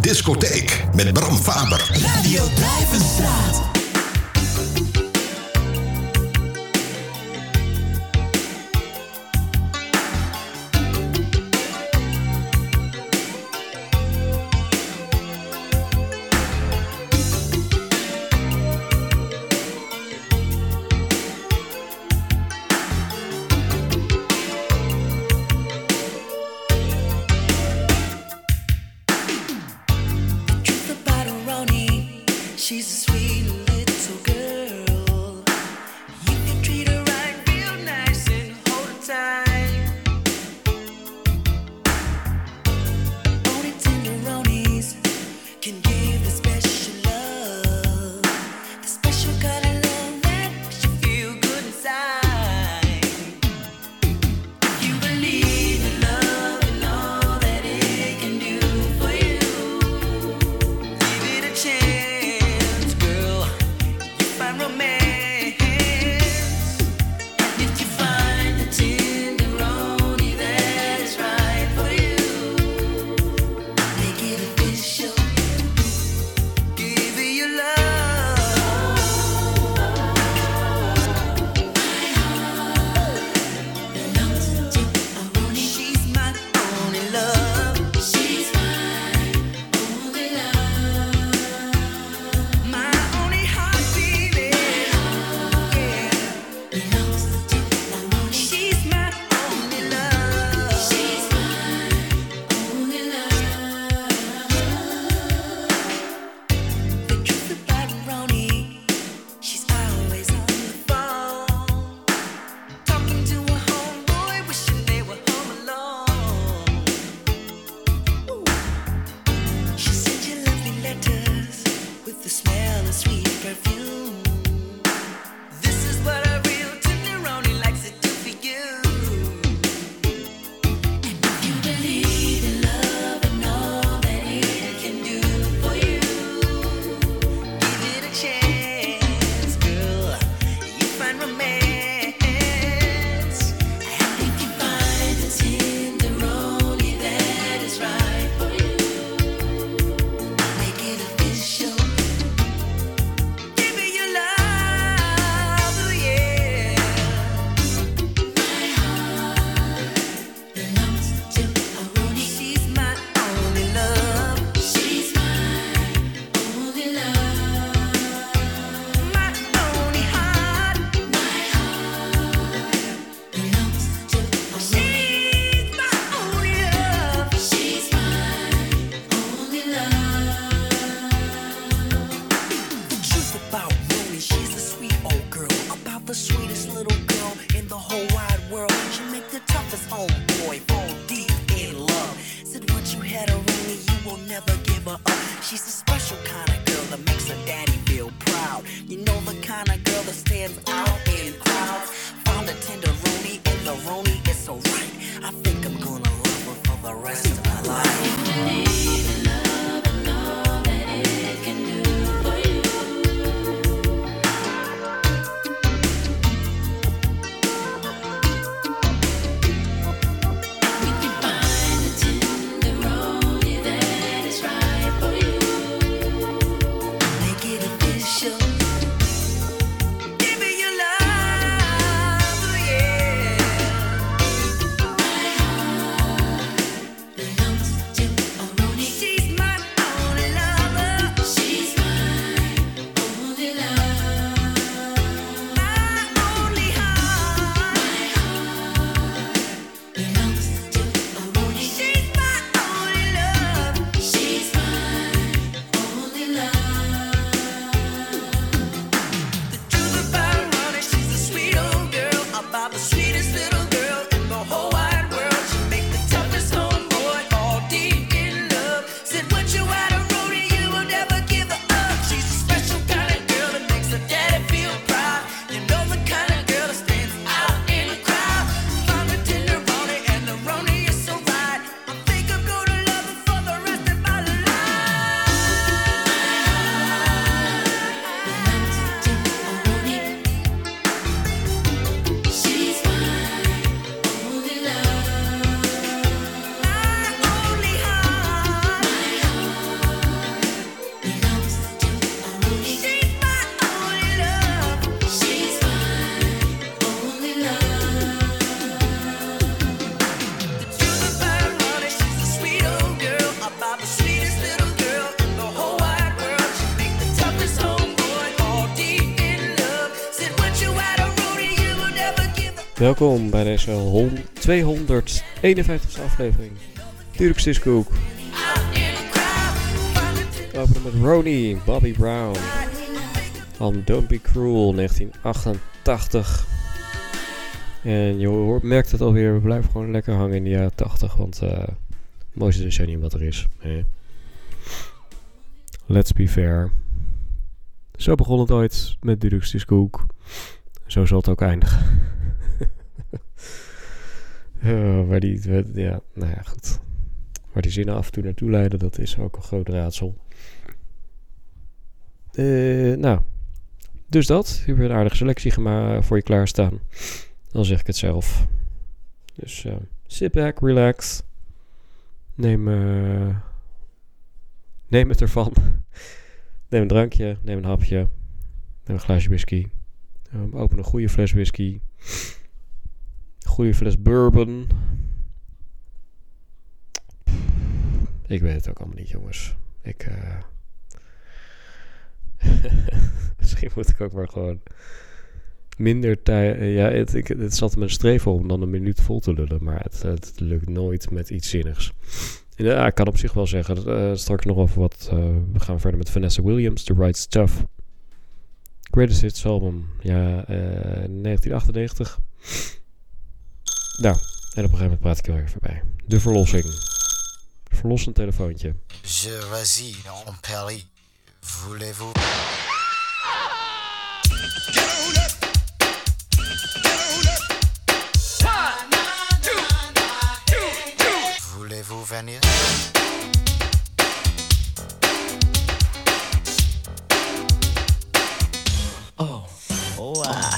Discotheek met Bram Faber. Radio Drijvenstraat. Welkom bij deze hon- 251ste aflevering. Turks Discook. We openen met Ronnie, Bobby Brown. Van Don't Be Cruel, 1988. En je hoort, merkt het alweer, we blijven gewoon lekker hangen in de jaren 80, want eh het mooiste decennium wat er is. Hè? Let's be fair. Zo begon het ooit met Turks Discook. Zo zal het ook eindigen. Eh, waar die, ja, nou ja, goed. Waar die zinnen af en toe naartoe leiden, dat is ook een groot raadsel. Eh, nou, dus dat. Hier weer een aardige selectie voor je klaarstaan. Dan zeg ik het zelf. Dus eh, sit back, relax. Neem, neem het ervan. neem een drankje, neem een hapje. Neem een glaasje whisky. Open een goede fles whisky. Goede fles bourbon. Ik weet het ook allemaal niet, jongens. Ik. eh Misschien moet ik ook maar gewoon minder tijd. ja, het, ik, het zat een streven om dan een minuut vol te lullen, maar het, het lukt nooit met iets zinnigs. En, ja, ik kan op zich wel zeggen, eh, straks nog over wat. eh, we gaan verder met Vanessa Williams, The Right Stuff. Greatest Hits album, ja, eh 1998. Nou, en op een gegeven moment praat ik er weer voorbij. De verlossing. Verlossend telefoontje. Je vas-y en Paris. Voulez-vous Voulez-vous venir I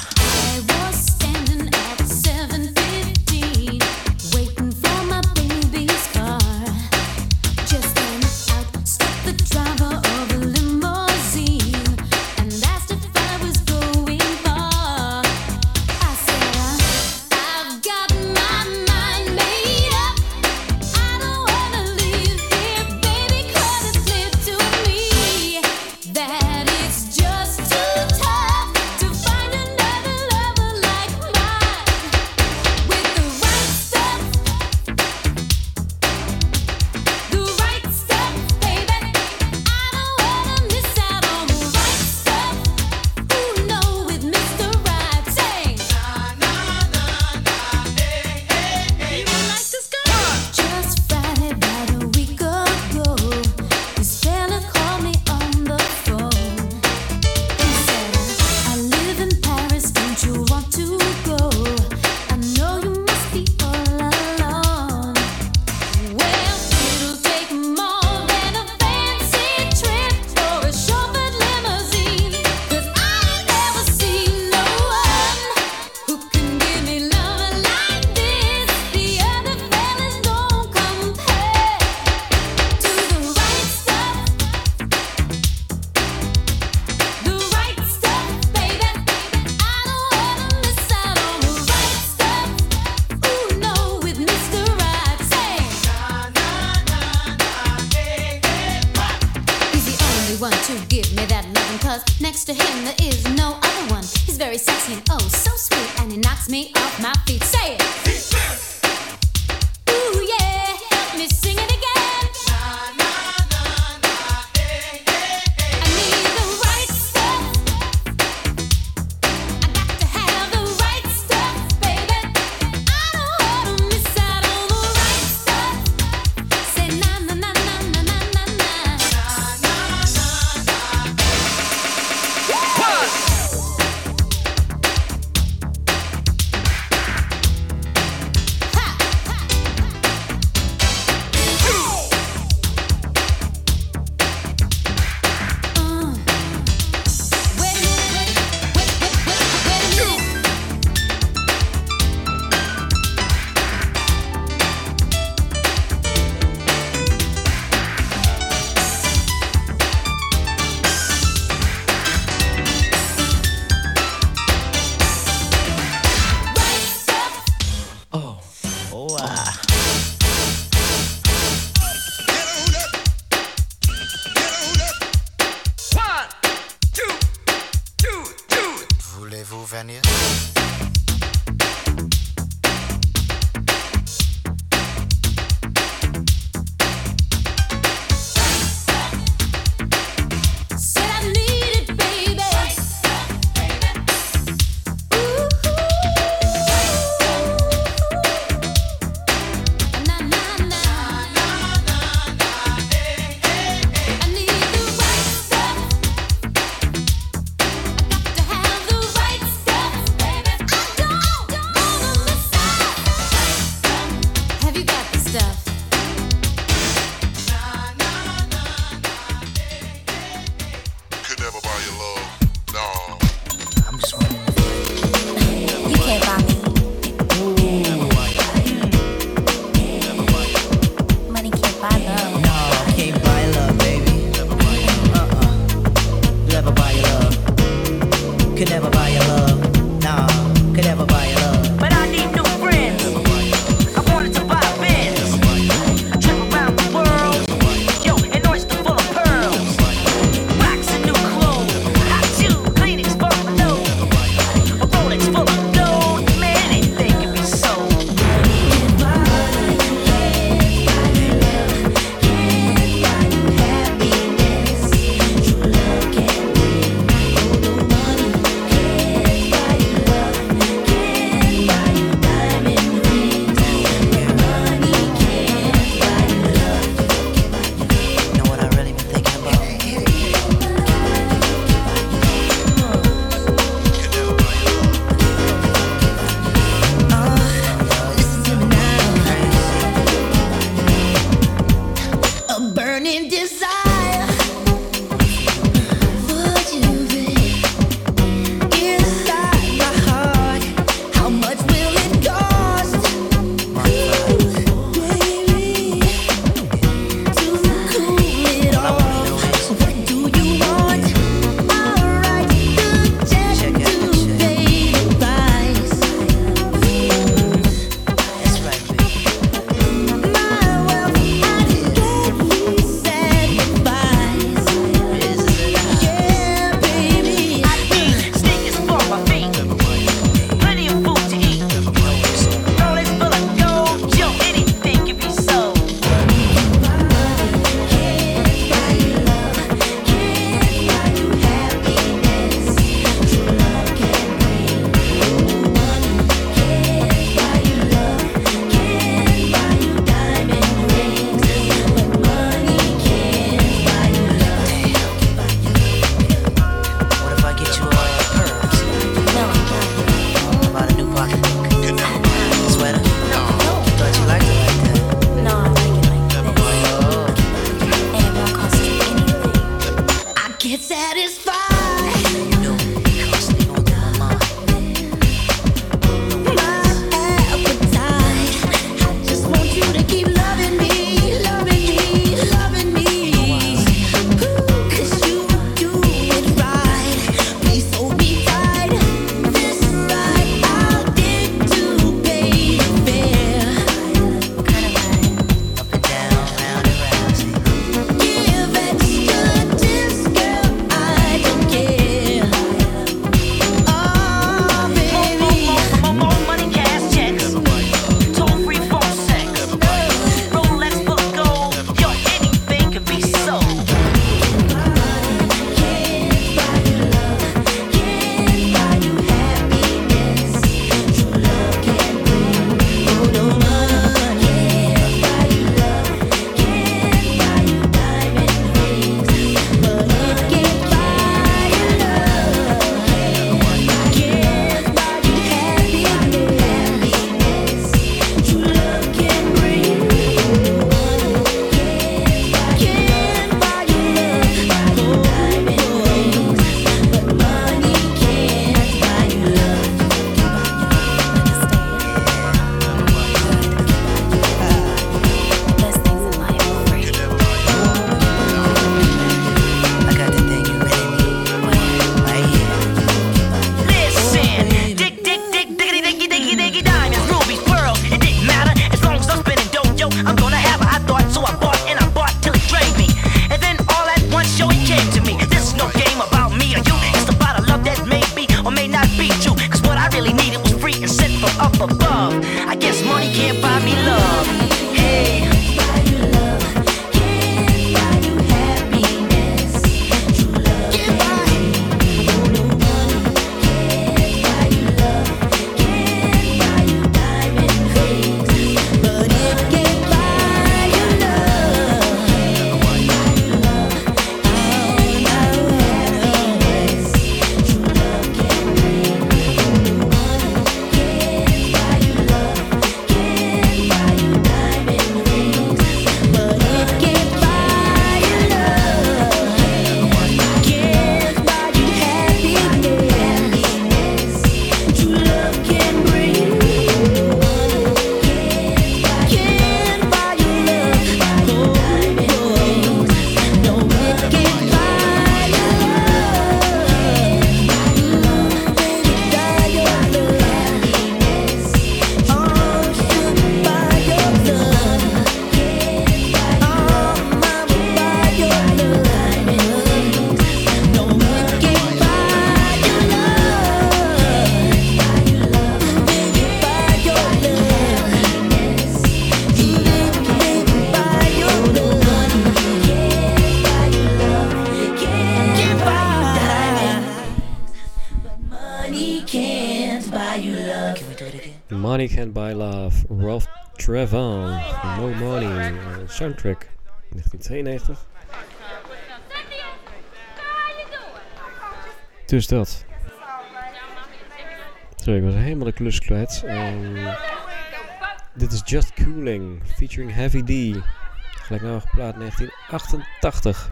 I by Buy Love, Ralph Trevon, No Money, uh, soundtrack 1992. Dus dat. Sorry, ik was helemaal de klus kwijt. Um, dit is Just Cooling, featuring Heavy D. Gelijknamige plaat 1988.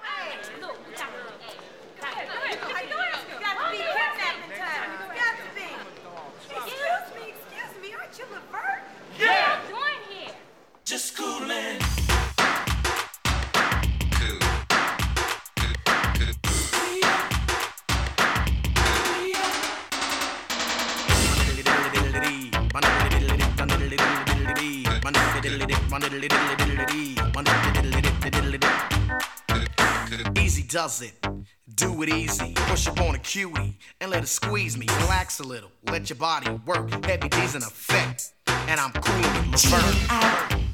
Just cooling. Easy does it. Do it easy. Push up on a cutie and let it squeeze me. Relax a little. Let your body work. Heavy D's in effect. And I'm cool with Laverne.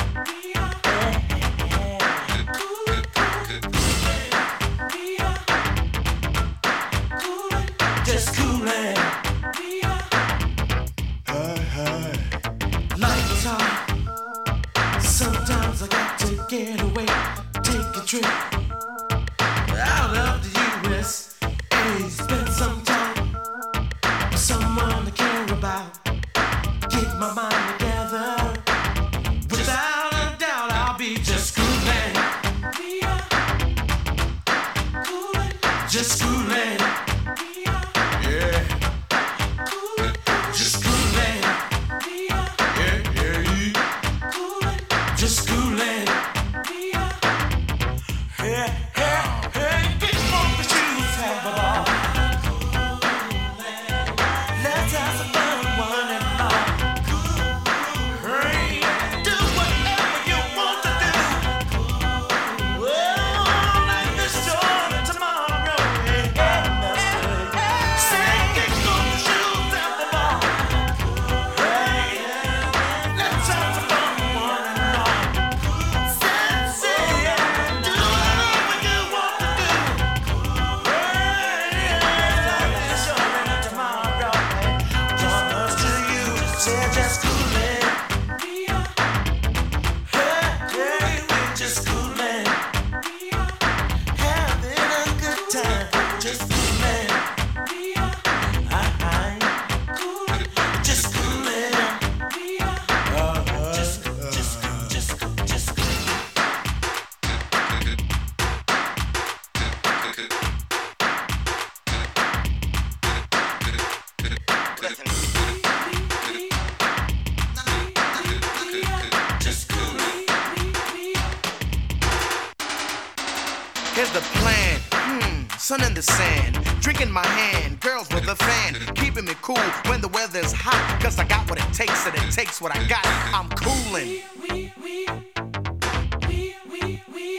Here's the plan. Hmm, sun in the sand, drinking my hand, girls with a fan, keeping me cool when the weather's hot. Cause I got what it takes and it takes what I got. I'm cooling.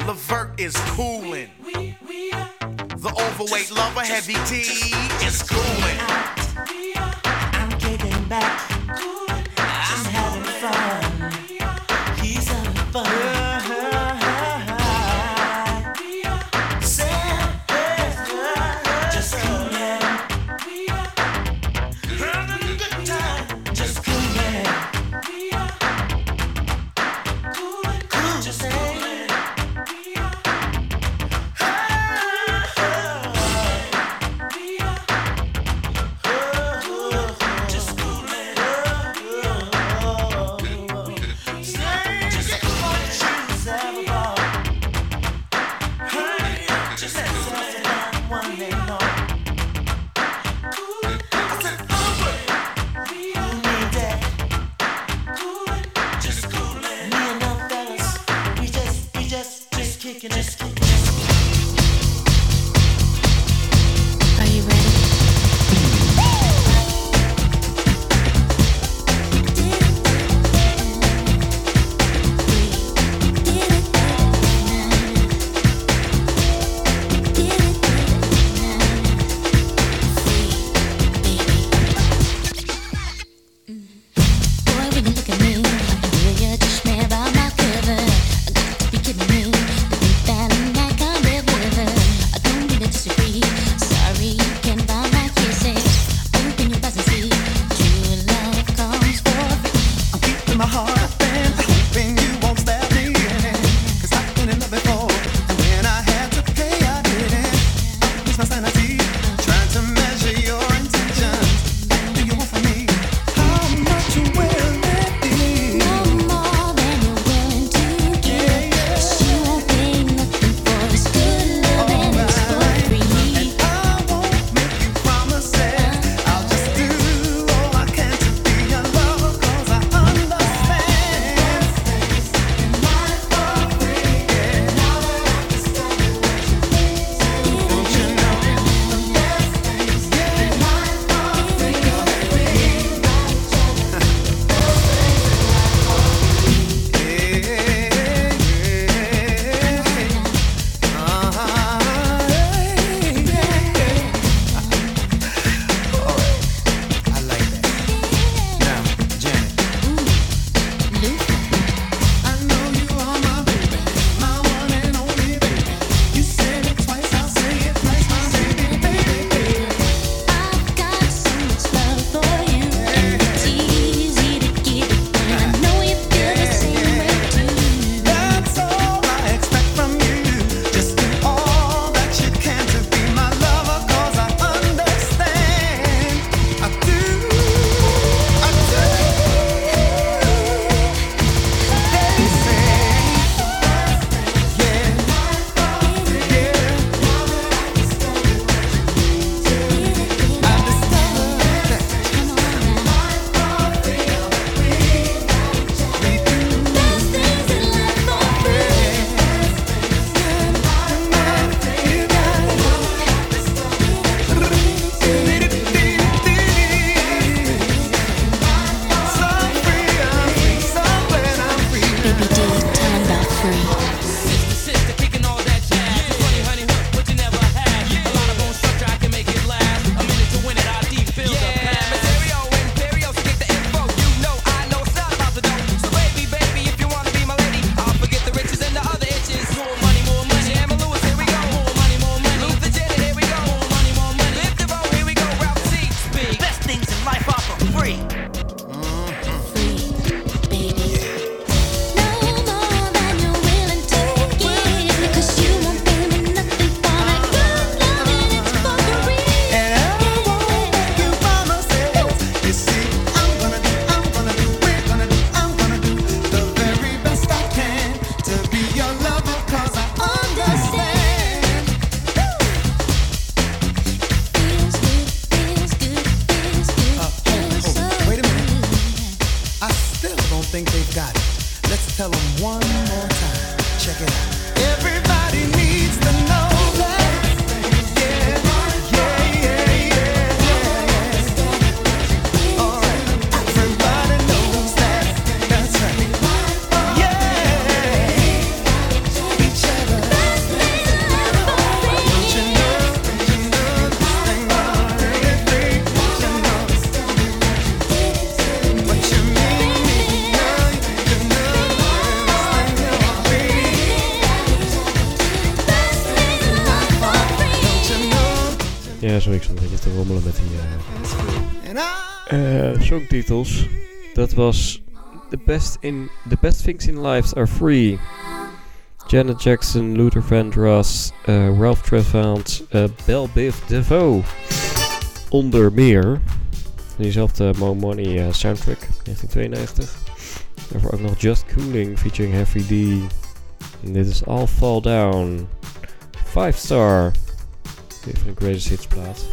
Levert is cooling. The overweight lover, heavy T, is cooling. I'm kicking back. Eh, ja, zo ik een beetje te rommelen met die uh, songtitels. Dat was the best, in, the best Things in Life Are Free. Janet Jackson, Luther Vandross, Ralph Trevant, uh, Biv DeVoe. Onder meer. Diezelfde Mo Money soundtrack, 1992. Daarvoor ook nog Just Cooling featuring Heavy D. En dit is All Fall Down. 5 star. Even een Greatest Hits plaat.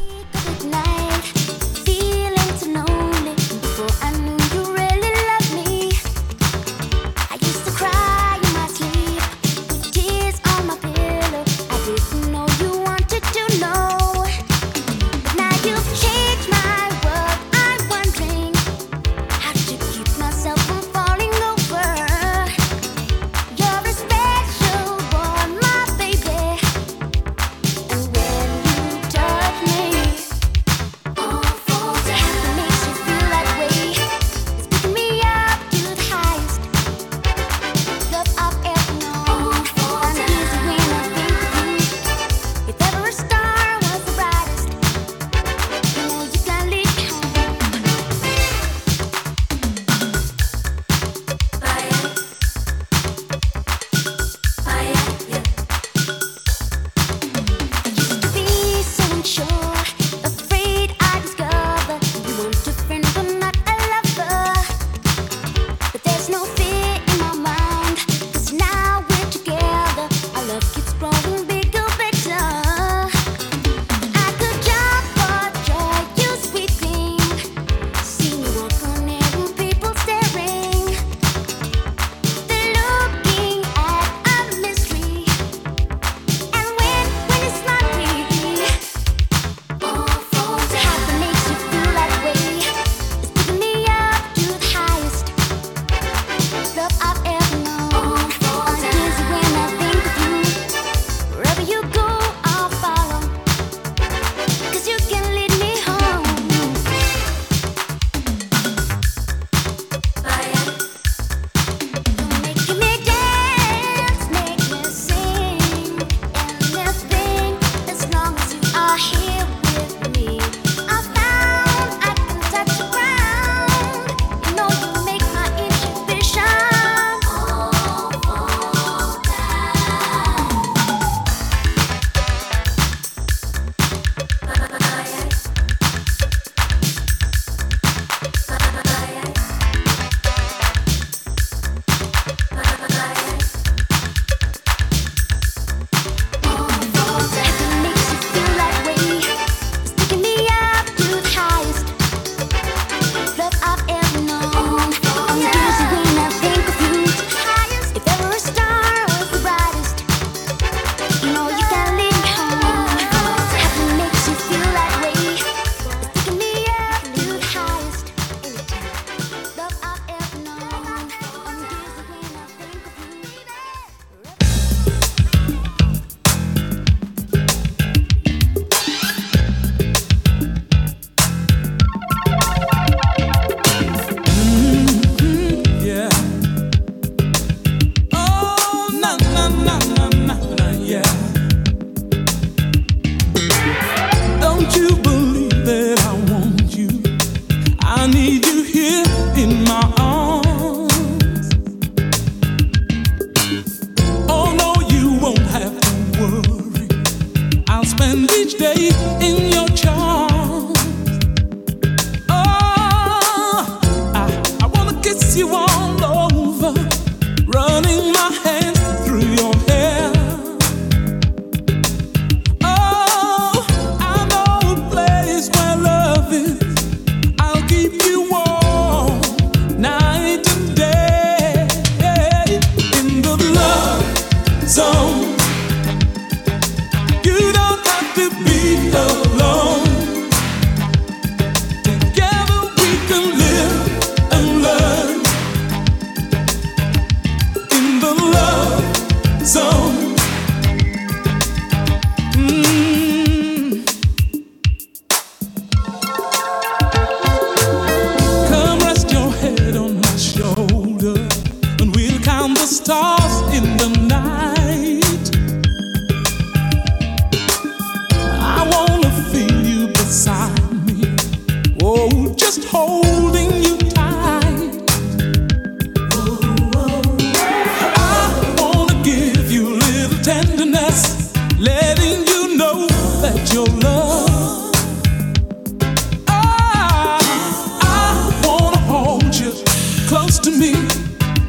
To me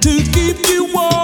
to keep you warm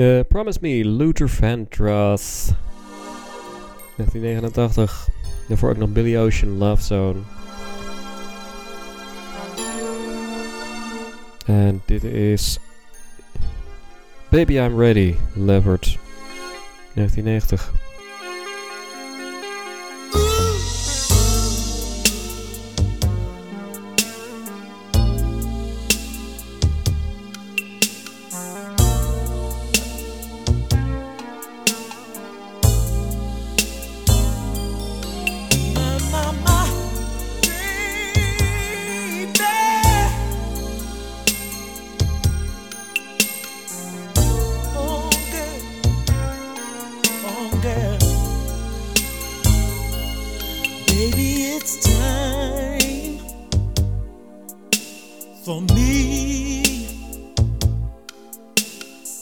Eh, Promise Me, Luther Vandross. 1989. Daarvoor ook nog Billy Ocean, Love Zone. En dit is Baby I'm Ready, Levert. 1990.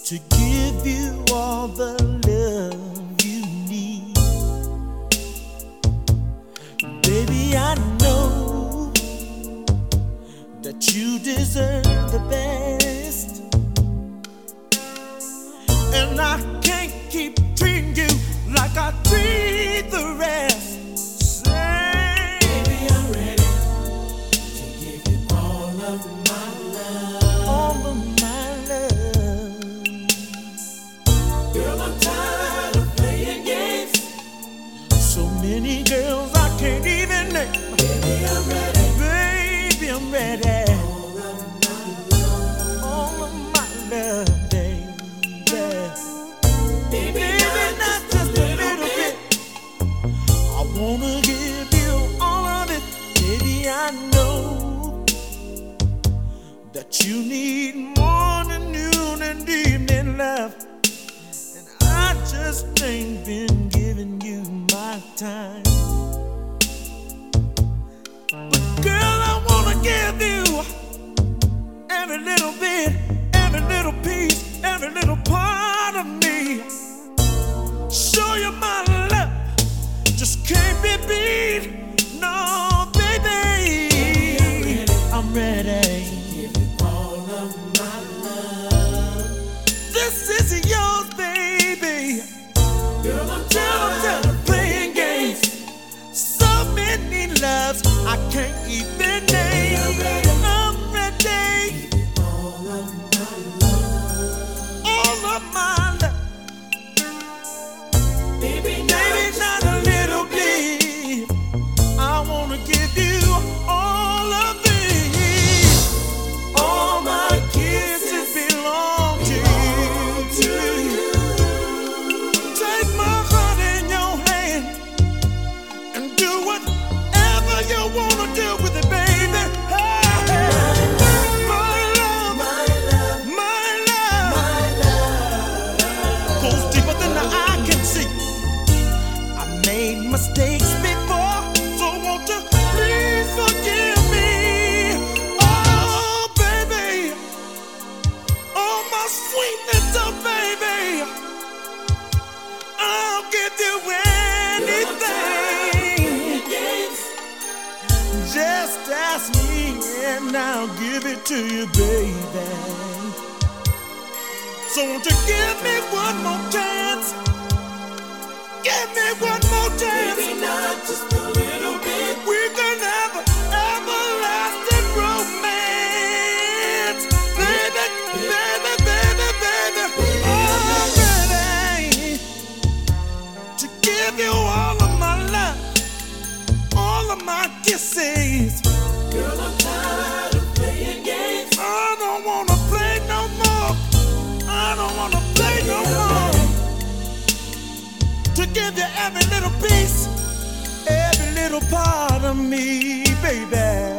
to give you all the love you need. Baby, I know that you deserve. to you, baby. So won't you give me one more chance? Give me one more chance. Maybe not just a little bit. We can have an everlasting romance, baby, baby, baby, baby. Oh, ready to give you all of my love, all of my kisses. give you every little piece, every little part of me, baby.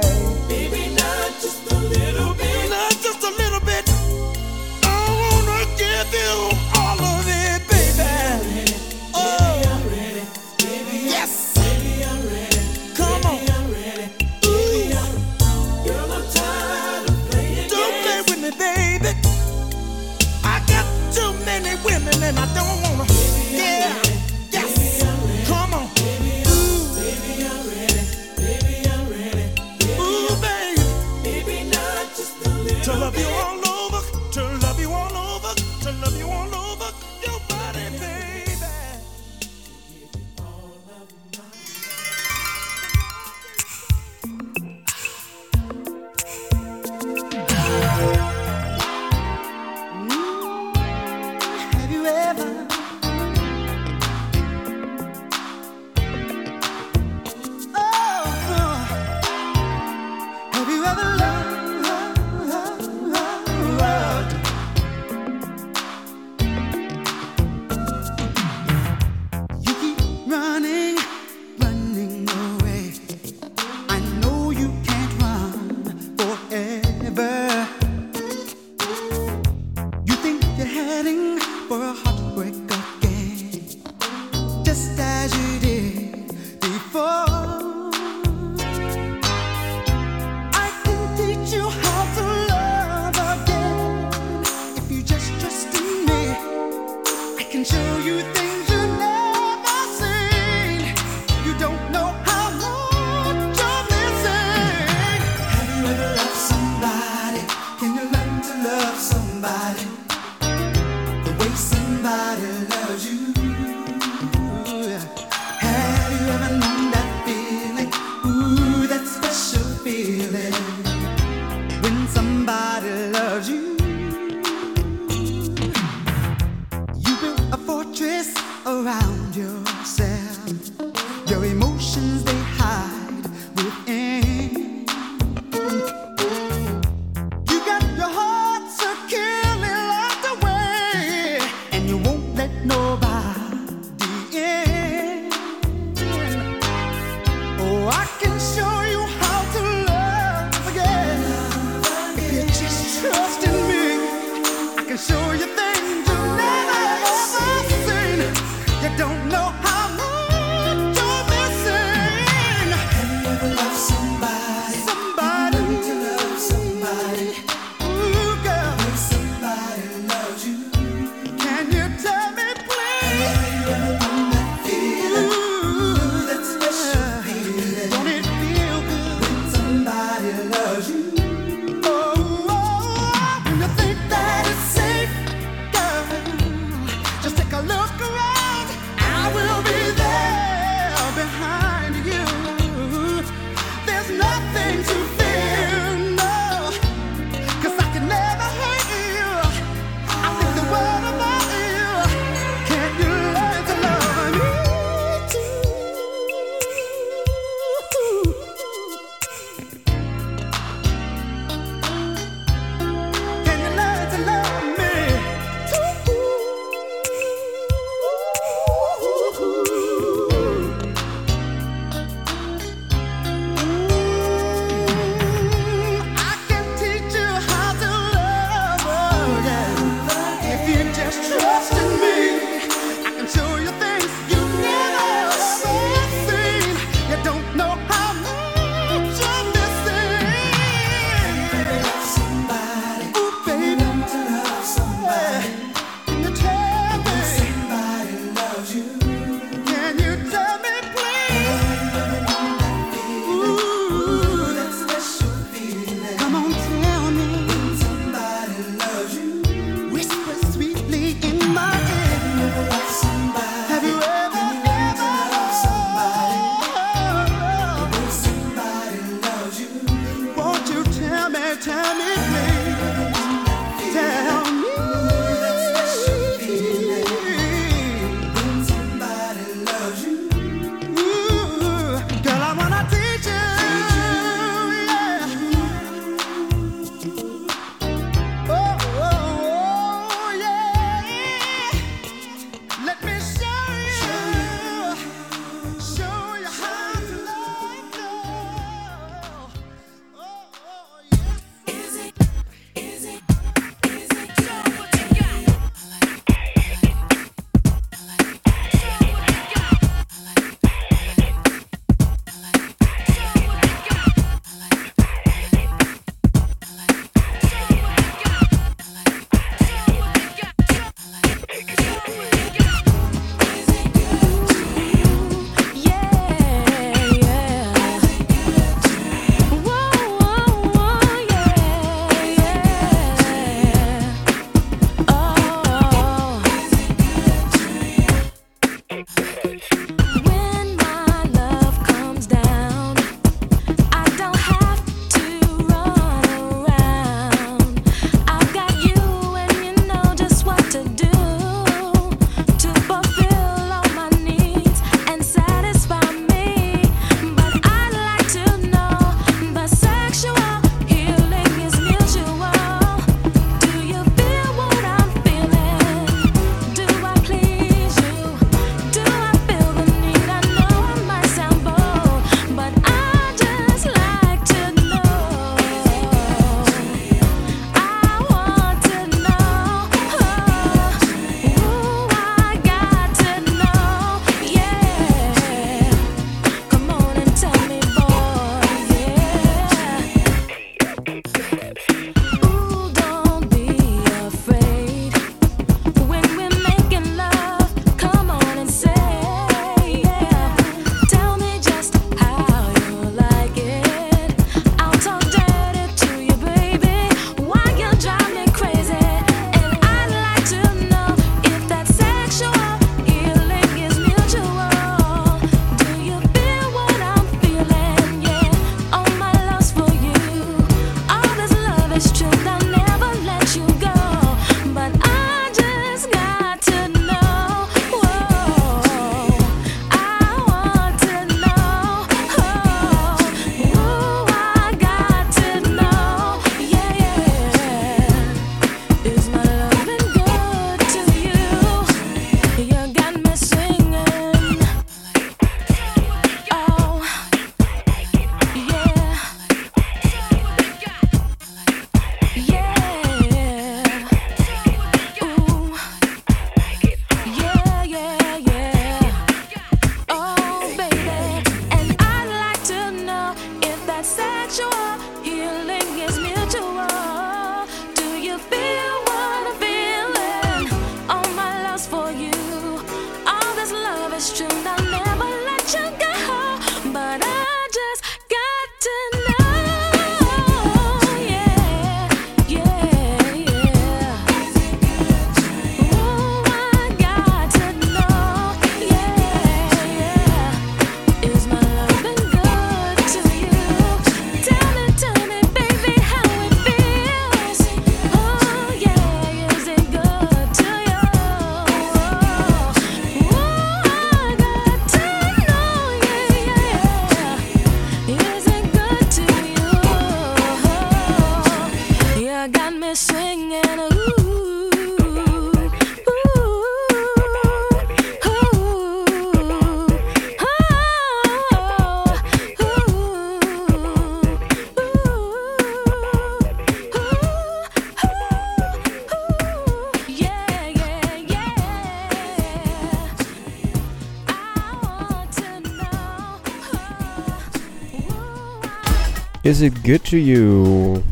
Is It Good To You?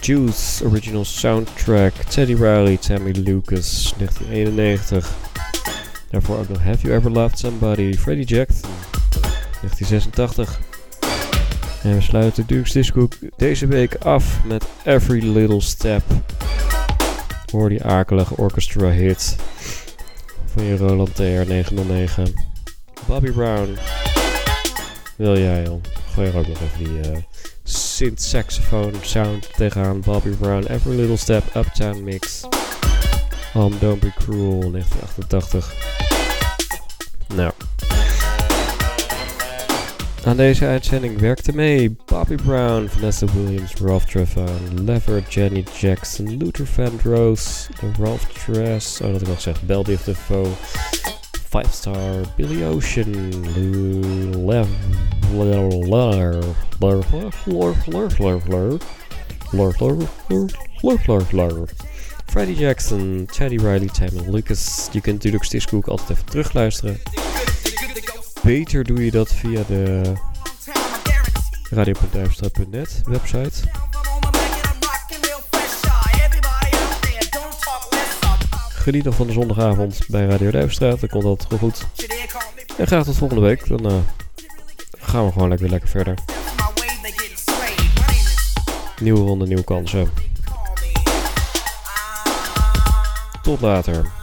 Juice, original soundtrack. Teddy Riley, Tammy Lucas, 1991. Daarvoor ook nog Have You Ever Loved Somebody? Freddie Jackson, 1986. En we sluiten Duke's Disco deze week af met Every Little Step. Hoor die akelige orchestra hit van je Roland TR 909. Bobby Brown. Wil jij joh? gooi er ook nog even die eh, synth saxophone sound tegenaan. Bobby Brown, Every Little Step, Uptown Mix. Home Don't Be Cruel, 1988. Nou. Aan deze uitzending werkte mee Bobby Brown, Vanessa Williams, Ralph Trevon, Lever, Jenny Jackson, Luther Vandross, Ralph Dress, oh dat ik nog of the Defoe. 5 star Billy Ocean. Freddie Jackson, Chaddy Riley, Timon Lucas. Je kunt natuurlijk Stiskoek altijd even terugluisteren. Beter doe je dat via de radiopartijverstraat.net website. Geniet nog van de zondagavond bij Radio Duimstraat. Dat komt altijd goed. En graag tot volgende week. Dan eh, gaan we gewoon lekker, lekker verder. Nieuwe ronde, nieuwe kansen. Tot later.